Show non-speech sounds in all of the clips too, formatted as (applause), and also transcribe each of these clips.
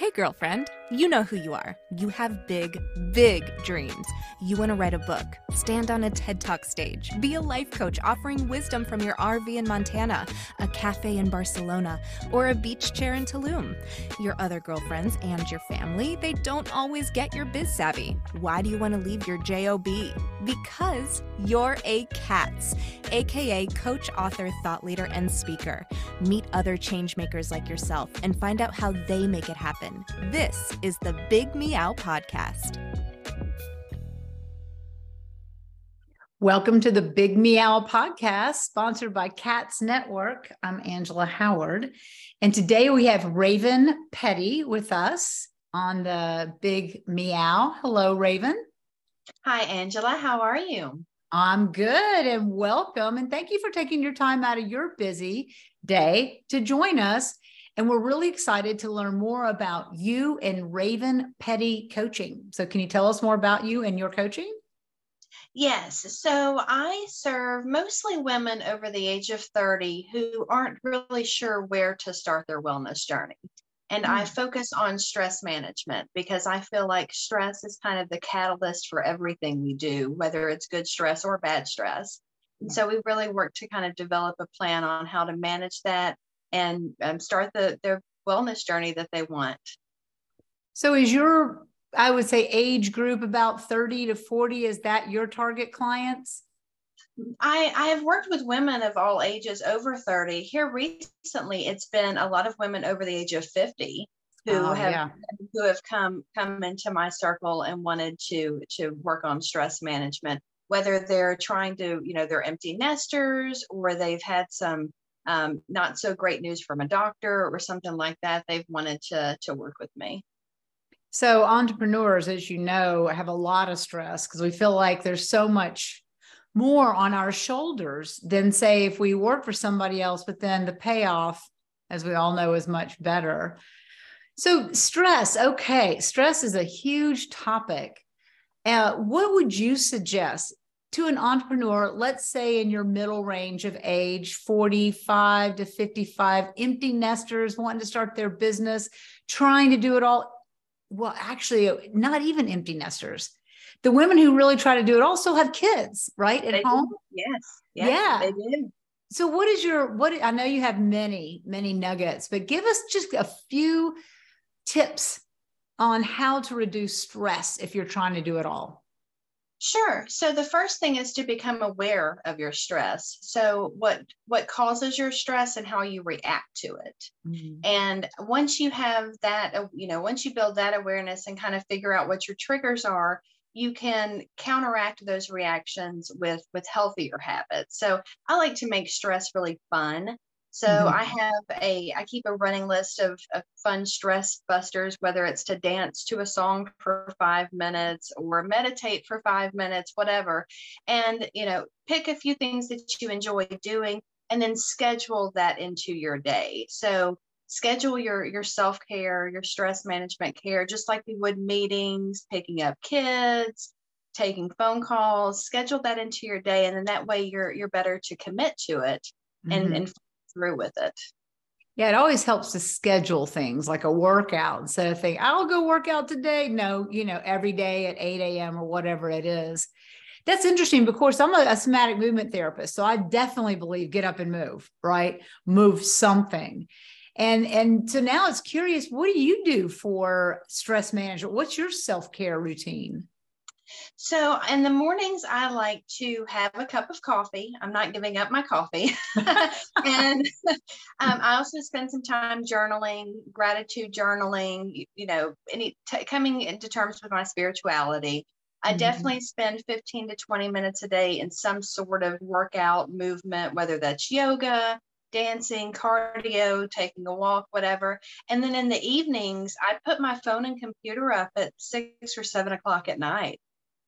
Hey, girlfriend, you know who you are. You have big, big dreams. You want to write a book, stand on a TED Talk stage, be a life coach offering wisdom from your RV in Montana, a cafe in Barcelona, or a beach chair in Tulum. Your other girlfriends and your family, they don't always get your biz savvy. Why do you want to leave your JOB? Because you're a CATS, aka coach, author, thought leader, and speaker. Meet other changemakers like yourself and find out how they make it happen. This is the Big Meow Podcast. Welcome to the Big Meow Podcast, sponsored by Cats Network. I'm Angela Howard. And today we have Raven Petty with us on the Big Meow. Hello, Raven. Hi, Angela. How are you? I'm good and welcome. And thank you for taking your time out of your busy day to join us and we're really excited to learn more about you and Raven Petty Coaching. So, can you tell us more about you and your coaching? Yes. So I serve mostly women over the age of 30 who aren't really sure where to start their wellness journey. And mm. I focus on stress management because I feel like stress is kind of the catalyst for everything we do, whether it's good stress or bad stress. And so we really work to kind of develop a plan on how to manage that and um, start the their wellness journey that they want. So is your I would say age group about 30 to 40 is that your target clients? I, I have worked with women of all ages over 30. Here recently, it's been a lot of women over the age of 50 who oh, have yeah. who have come come into my circle and wanted to to work on stress management whether they're trying to you know they're empty nesters or they've had some um, not so great news from a doctor or something like that, they've wanted to, to work with me. So, entrepreneurs, as you know, have a lot of stress because we feel like there's so much more on our shoulders than, say, if we work for somebody else, but then the payoff, as we all know, is much better. So, stress, okay, stress is a huge topic. Uh, what would you suggest? to an entrepreneur, let's say in your middle range of age, 45 to 55, empty nesters wanting to start their business, trying to do it all. Well, actually, not even empty nesters. The women who really try to do it also have kids, right? At they home. Do. Yes. yes. Yeah. They do. So what is your what I know you have many, many nuggets, but give us just a few tips on how to reduce stress if you're trying to do it all. Sure. So the first thing is to become aware of your stress. So what what causes your stress and how you react to it. Mm-hmm. And once you have that, you know, once you build that awareness and kind of figure out what your triggers are, you can counteract those reactions with with healthier habits. So I like to make stress really fun. So mm-hmm. I have a, I keep a running list of, of, fun stress busters, whether it's to dance to a song for five minutes or meditate for five minutes, whatever. And, you know, pick a few things that you enjoy doing and then schedule that into your day. So schedule your, your self-care, your stress management care, just like you would meetings, picking up kids, taking phone calls, schedule that into your day. And then that way you're, you're better to commit to it and, mm-hmm. and through with it. Yeah, it always helps to schedule things like a workout instead of think, I'll go work out today. No, you know, every day at 8 a.m. or whatever it is. That's interesting because I'm a, a somatic movement therapist. So I definitely believe get up and move, right? Move something. And and so now it's curious, what do you do for stress management? What's your self-care routine? So in the mornings, I like to have a cup of coffee. I'm not giving up my coffee. (laughs) and (laughs) um, I also spend some time journaling, gratitude journaling, you, you know, any t- coming into terms with my spirituality. I mm-hmm. definitely spend 15 to 20 minutes a day in some sort of workout movement, whether that's yoga, dancing, cardio, taking a walk, whatever. And then in the evenings, I put my phone and computer up at six or seven o'clock at night.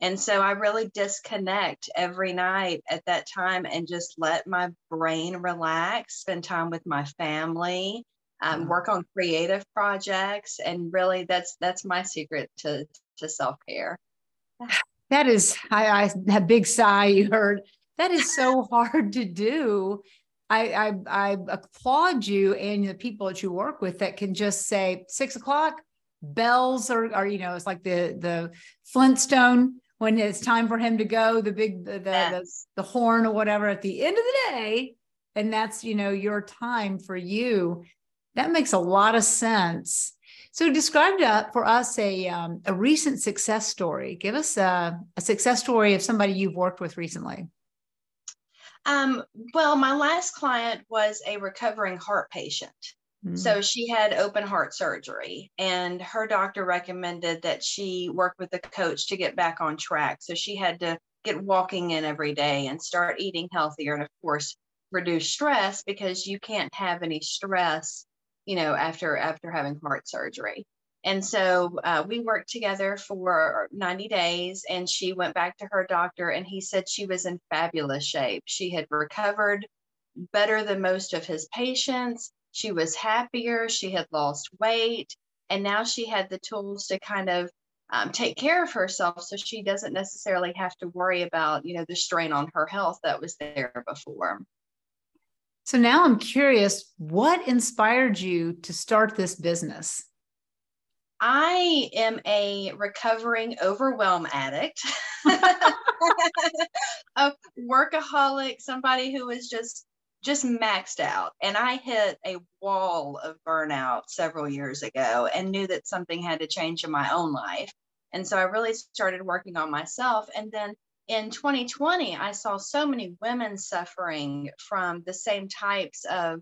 And so I really disconnect every night at that time and just let my brain relax, spend time with my family, um, work on creative projects. And really that's that's my secret to, to self-care. (sighs) That is, I, I that big sigh you heard. That is so hard to do. I, I, I applaud you and the people that you work with that can just say six o'clock, bells are, are you know, it's like the the Flintstone when it's time for him to go, the big the the, the horn or whatever at the end of the day, and that's you know your time for you. That makes a lot of sense. So describe for us a um, a recent success story. Give us a, a success story of somebody you've worked with recently. Um, well, my last client was a recovering heart patient. Mm-hmm. So she had open heart surgery, and her doctor recommended that she work with a coach to get back on track. So she had to get walking in every day and start eating healthier, and of course, reduce stress because you can't have any stress, you know, after after having heart surgery. And so uh, we worked together for 90 days, and she went back to her doctor, and he said she was in fabulous shape. She had recovered better than most of his patients. She was happier, she had lost weight, and now she had the tools to kind of um, take care of herself so she doesn't necessarily have to worry about you know the strain on her health that was there before. So now i'm curious what inspired you to start this business i am a recovering overwhelm addict (laughs) a workaholic somebody who is just just maxed out. And I hit a wall of burnout several years ago and knew that something had to change in my own life. And so I really started working on myself. And then in 2020, I saw so many women suffering from the same types of,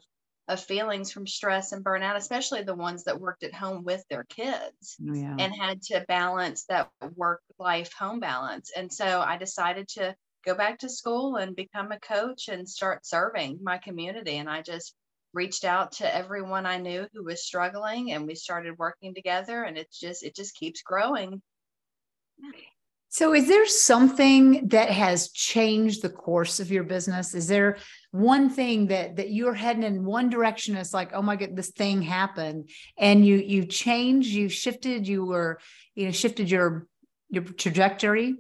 of feelings from stress and burnout, especially the ones that worked at home with their kids oh, yeah. and had to balance that work life home balance. And so I decided to go back to school and become a coach and start serving my community. And I just reached out to everyone I knew who was struggling and we started working together and it's just it just keeps growing. So is there something that has changed the course of your business? Is there one thing that that you're heading in one direction it's like oh my god this thing happened and you you changed you shifted you were you know shifted your your trajectory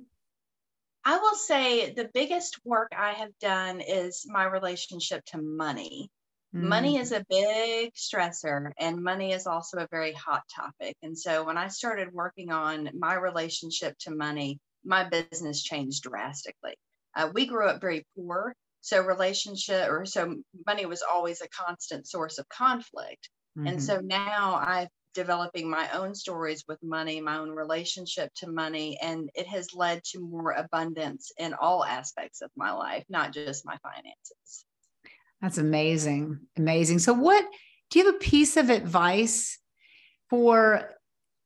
I will say the biggest work I have done is my relationship to money. Mm. Money is a big stressor, and money is also a very hot topic. And so when I started working on my relationship to money, my business changed drastically. Uh, we grew up very poor. So relationship or so money was always a constant source of conflict. Mm-hmm. And so now I've developing my own stories with money, my own relationship to money, and it has led to more abundance in all aspects of my life, not just my finances. That's amazing. Amazing. So, what do you have a piece of advice for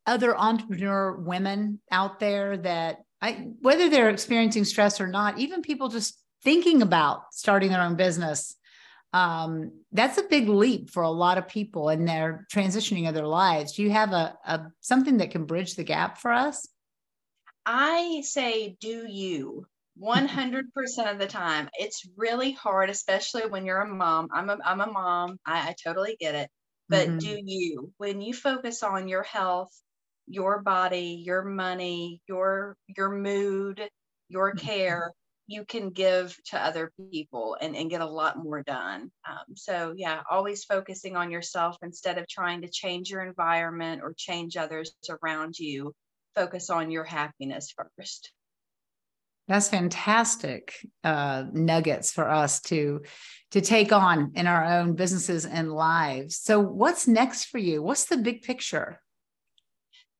other entrepreneur women out there that I, whether they're experiencing stress or not, even people just thinking about starting their own business? um, that's a big leap for a lot of people in their transitioning of their lives. Do you have a, a something that can bridge the gap for us? I say, do you 100% (laughs) of the time. It's really hard, especially when you're a mom. I'm a, I'm a mom. I, I totally get it. But mm-hmm. do you, when you focus on your health, your body, your money, your your mood, your mm-hmm. care, you can give to other people and, and get a lot more done. Um, so, yeah, always focusing on yourself instead of trying to change your environment or change others around you. Focus on your happiness first. That's fantastic uh, nuggets for us to to take on in our own businesses and lives. So, what's next for you? What's the big picture?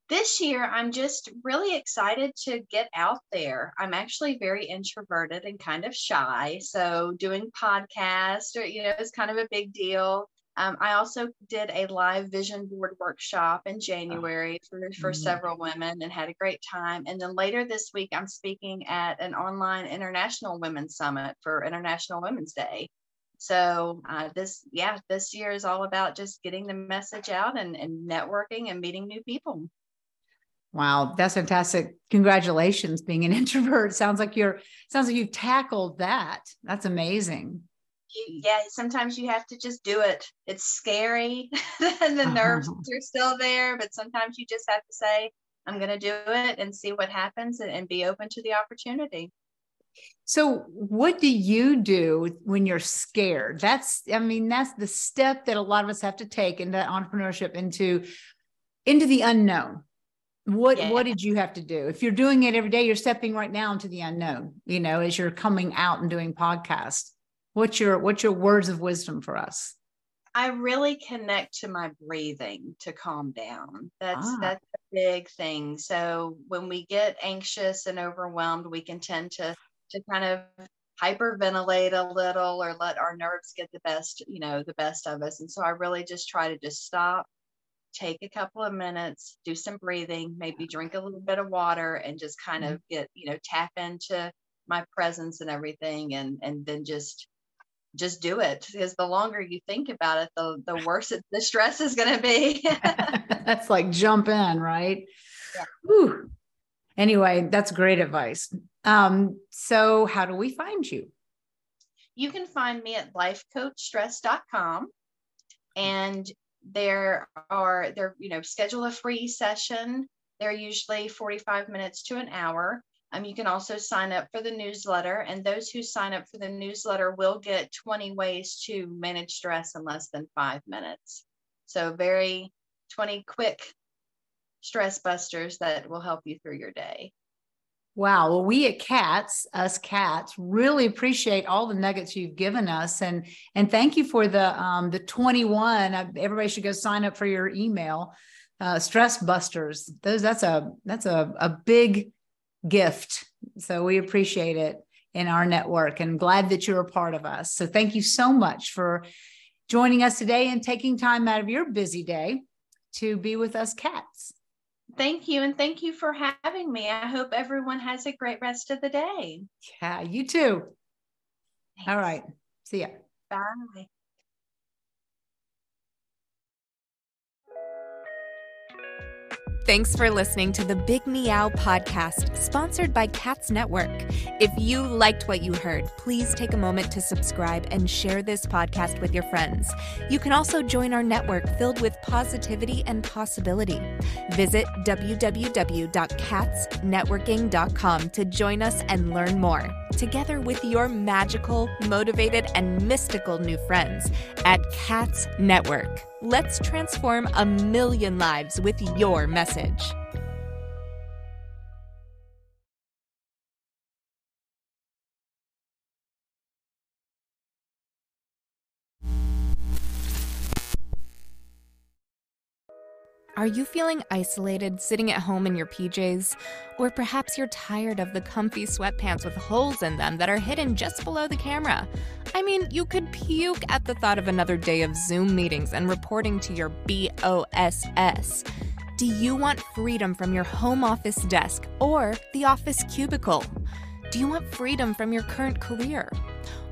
This year i'm just really excited to get out there. I'm actually very introverted and kind of shy so doing podcasts or you know is kind of a big deal. Um, i also did a live vision board workshop in january for, for mm-hmm. several women and had a great time. And then later this week i'm speaking at an online international women's summit for international women's day. So uh, this yeah this year is all about just getting the message out and, and networking and meeting new people Wow, that's fantastic. Congratulations being an (laughs) introvert. Sounds like you're sounds like you've tackled that. That's amazing. Yeah, sometimes you have to just do it. It's scary. (laughs) and the nerves uh-huh. are still there, but sometimes you just have to say, I'm going to do it and see what happens and, and be open to the opportunity. So, what do you do when you're scared? That's, I mean, that's the step that a lot of us have to take into entrepreneurship, into into the unknown. What yeah. what did you have to do? If you're doing it every day, you're stepping right now into the unknown, you know, as you're coming out and doing podcasts. What's your what's your words of wisdom for us? I really connect to my breathing to calm down. That's ah. that's a big thing. So when we get anxious and overwhelmed, we can tend to to kind of hyperventilate a little or let our nerves get the best, you know, the best of us. And so I really just try to just stop, take a couple of minutes, do some breathing, maybe drink a little bit of water and just kind of mm-hmm. get, you know, tap into my presence and everything and and then just just do it because the longer you think about it, the, the (laughs) worse it, the stress is going to be. (laughs) that's like jump in, right? Yeah. Anyway, that's great advice. Um, so, how do we find you? You can find me at lifecoachstress.com and there are there you know schedule a free session they're usually 45 minutes to an hour um, you can also sign up for the newsletter, and those who sign up for the newsletter will get 20 ways to manage stress in less than five minutes. So, very 20 quick stress busters that will help you through your day. Wow. Well, we at Cats, us cats, really appreciate all the nuggets you've given us, and and thank you for the um, the 21. Everybody should go sign up for your email. Uh, stress busters. Those that's a that's a a big gift. So we appreciate it in our network and glad that you're a part of us. So thank you so much for joining us today and taking time out of your busy day to be with us cats. Thank you. And thank you for having me. I hope everyone has a great rest of the day. Yeah, you too. Thanks. All right. See ya. Bye. Thanks for listening to the Big Meow podcast, sponsored by Cats Network. If you liked what you heard, please take a moment to subscribe and share this podcast with your friends. You can also join our network filled with positivity and possibility. Visit www.catsnetworking.com to join us and learn more, together with your magical, motivated, and mystical new friends at Cats Network. Let's transform a million lives with your message. Are you feeling isolated sitting at home in your PJs? Or perhaps you're tired of the comfy sweatpants with holes in them that are hidden just below the camera? I mean, you could puke at the thought of another day of Zoom meetings and reporting to your BOSS. Do you want freedom from your home office desk or the office cubicle? Do you want freedom from your current career?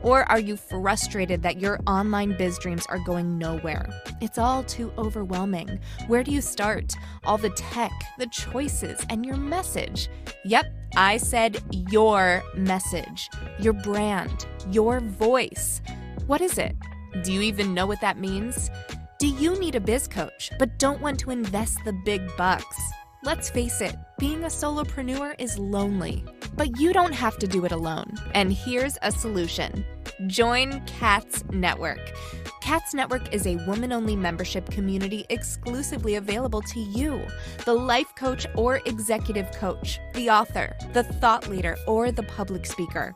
Or are you frustrated that your online biz dreams are going nowhere? It's all too overwhelming. Where do you start? All the tech, the choices, and your message. Yep, I said your message, your brand, your voice. What is it? Do you even know what that means? Do you need a biz coach but don't want to invest the big bucks? Let's face it, being a solopreneur is lonely, but you don't have to do it alone. And here's a solution join Cats Network. Cats Network is a woman only membership community exclusively available to you, the life coach or executive coach, the author, the thought leader, or the public speaker.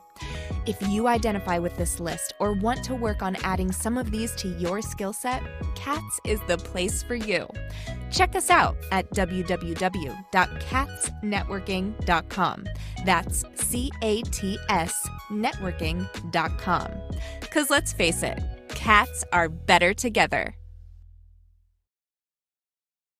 If you identify with this list or want to work on adding some of these to your skill set, CATS is the place for you. Check us out at www.catsnetworking.com. That's C A T S networking.com. Because let's face it, cats are better together.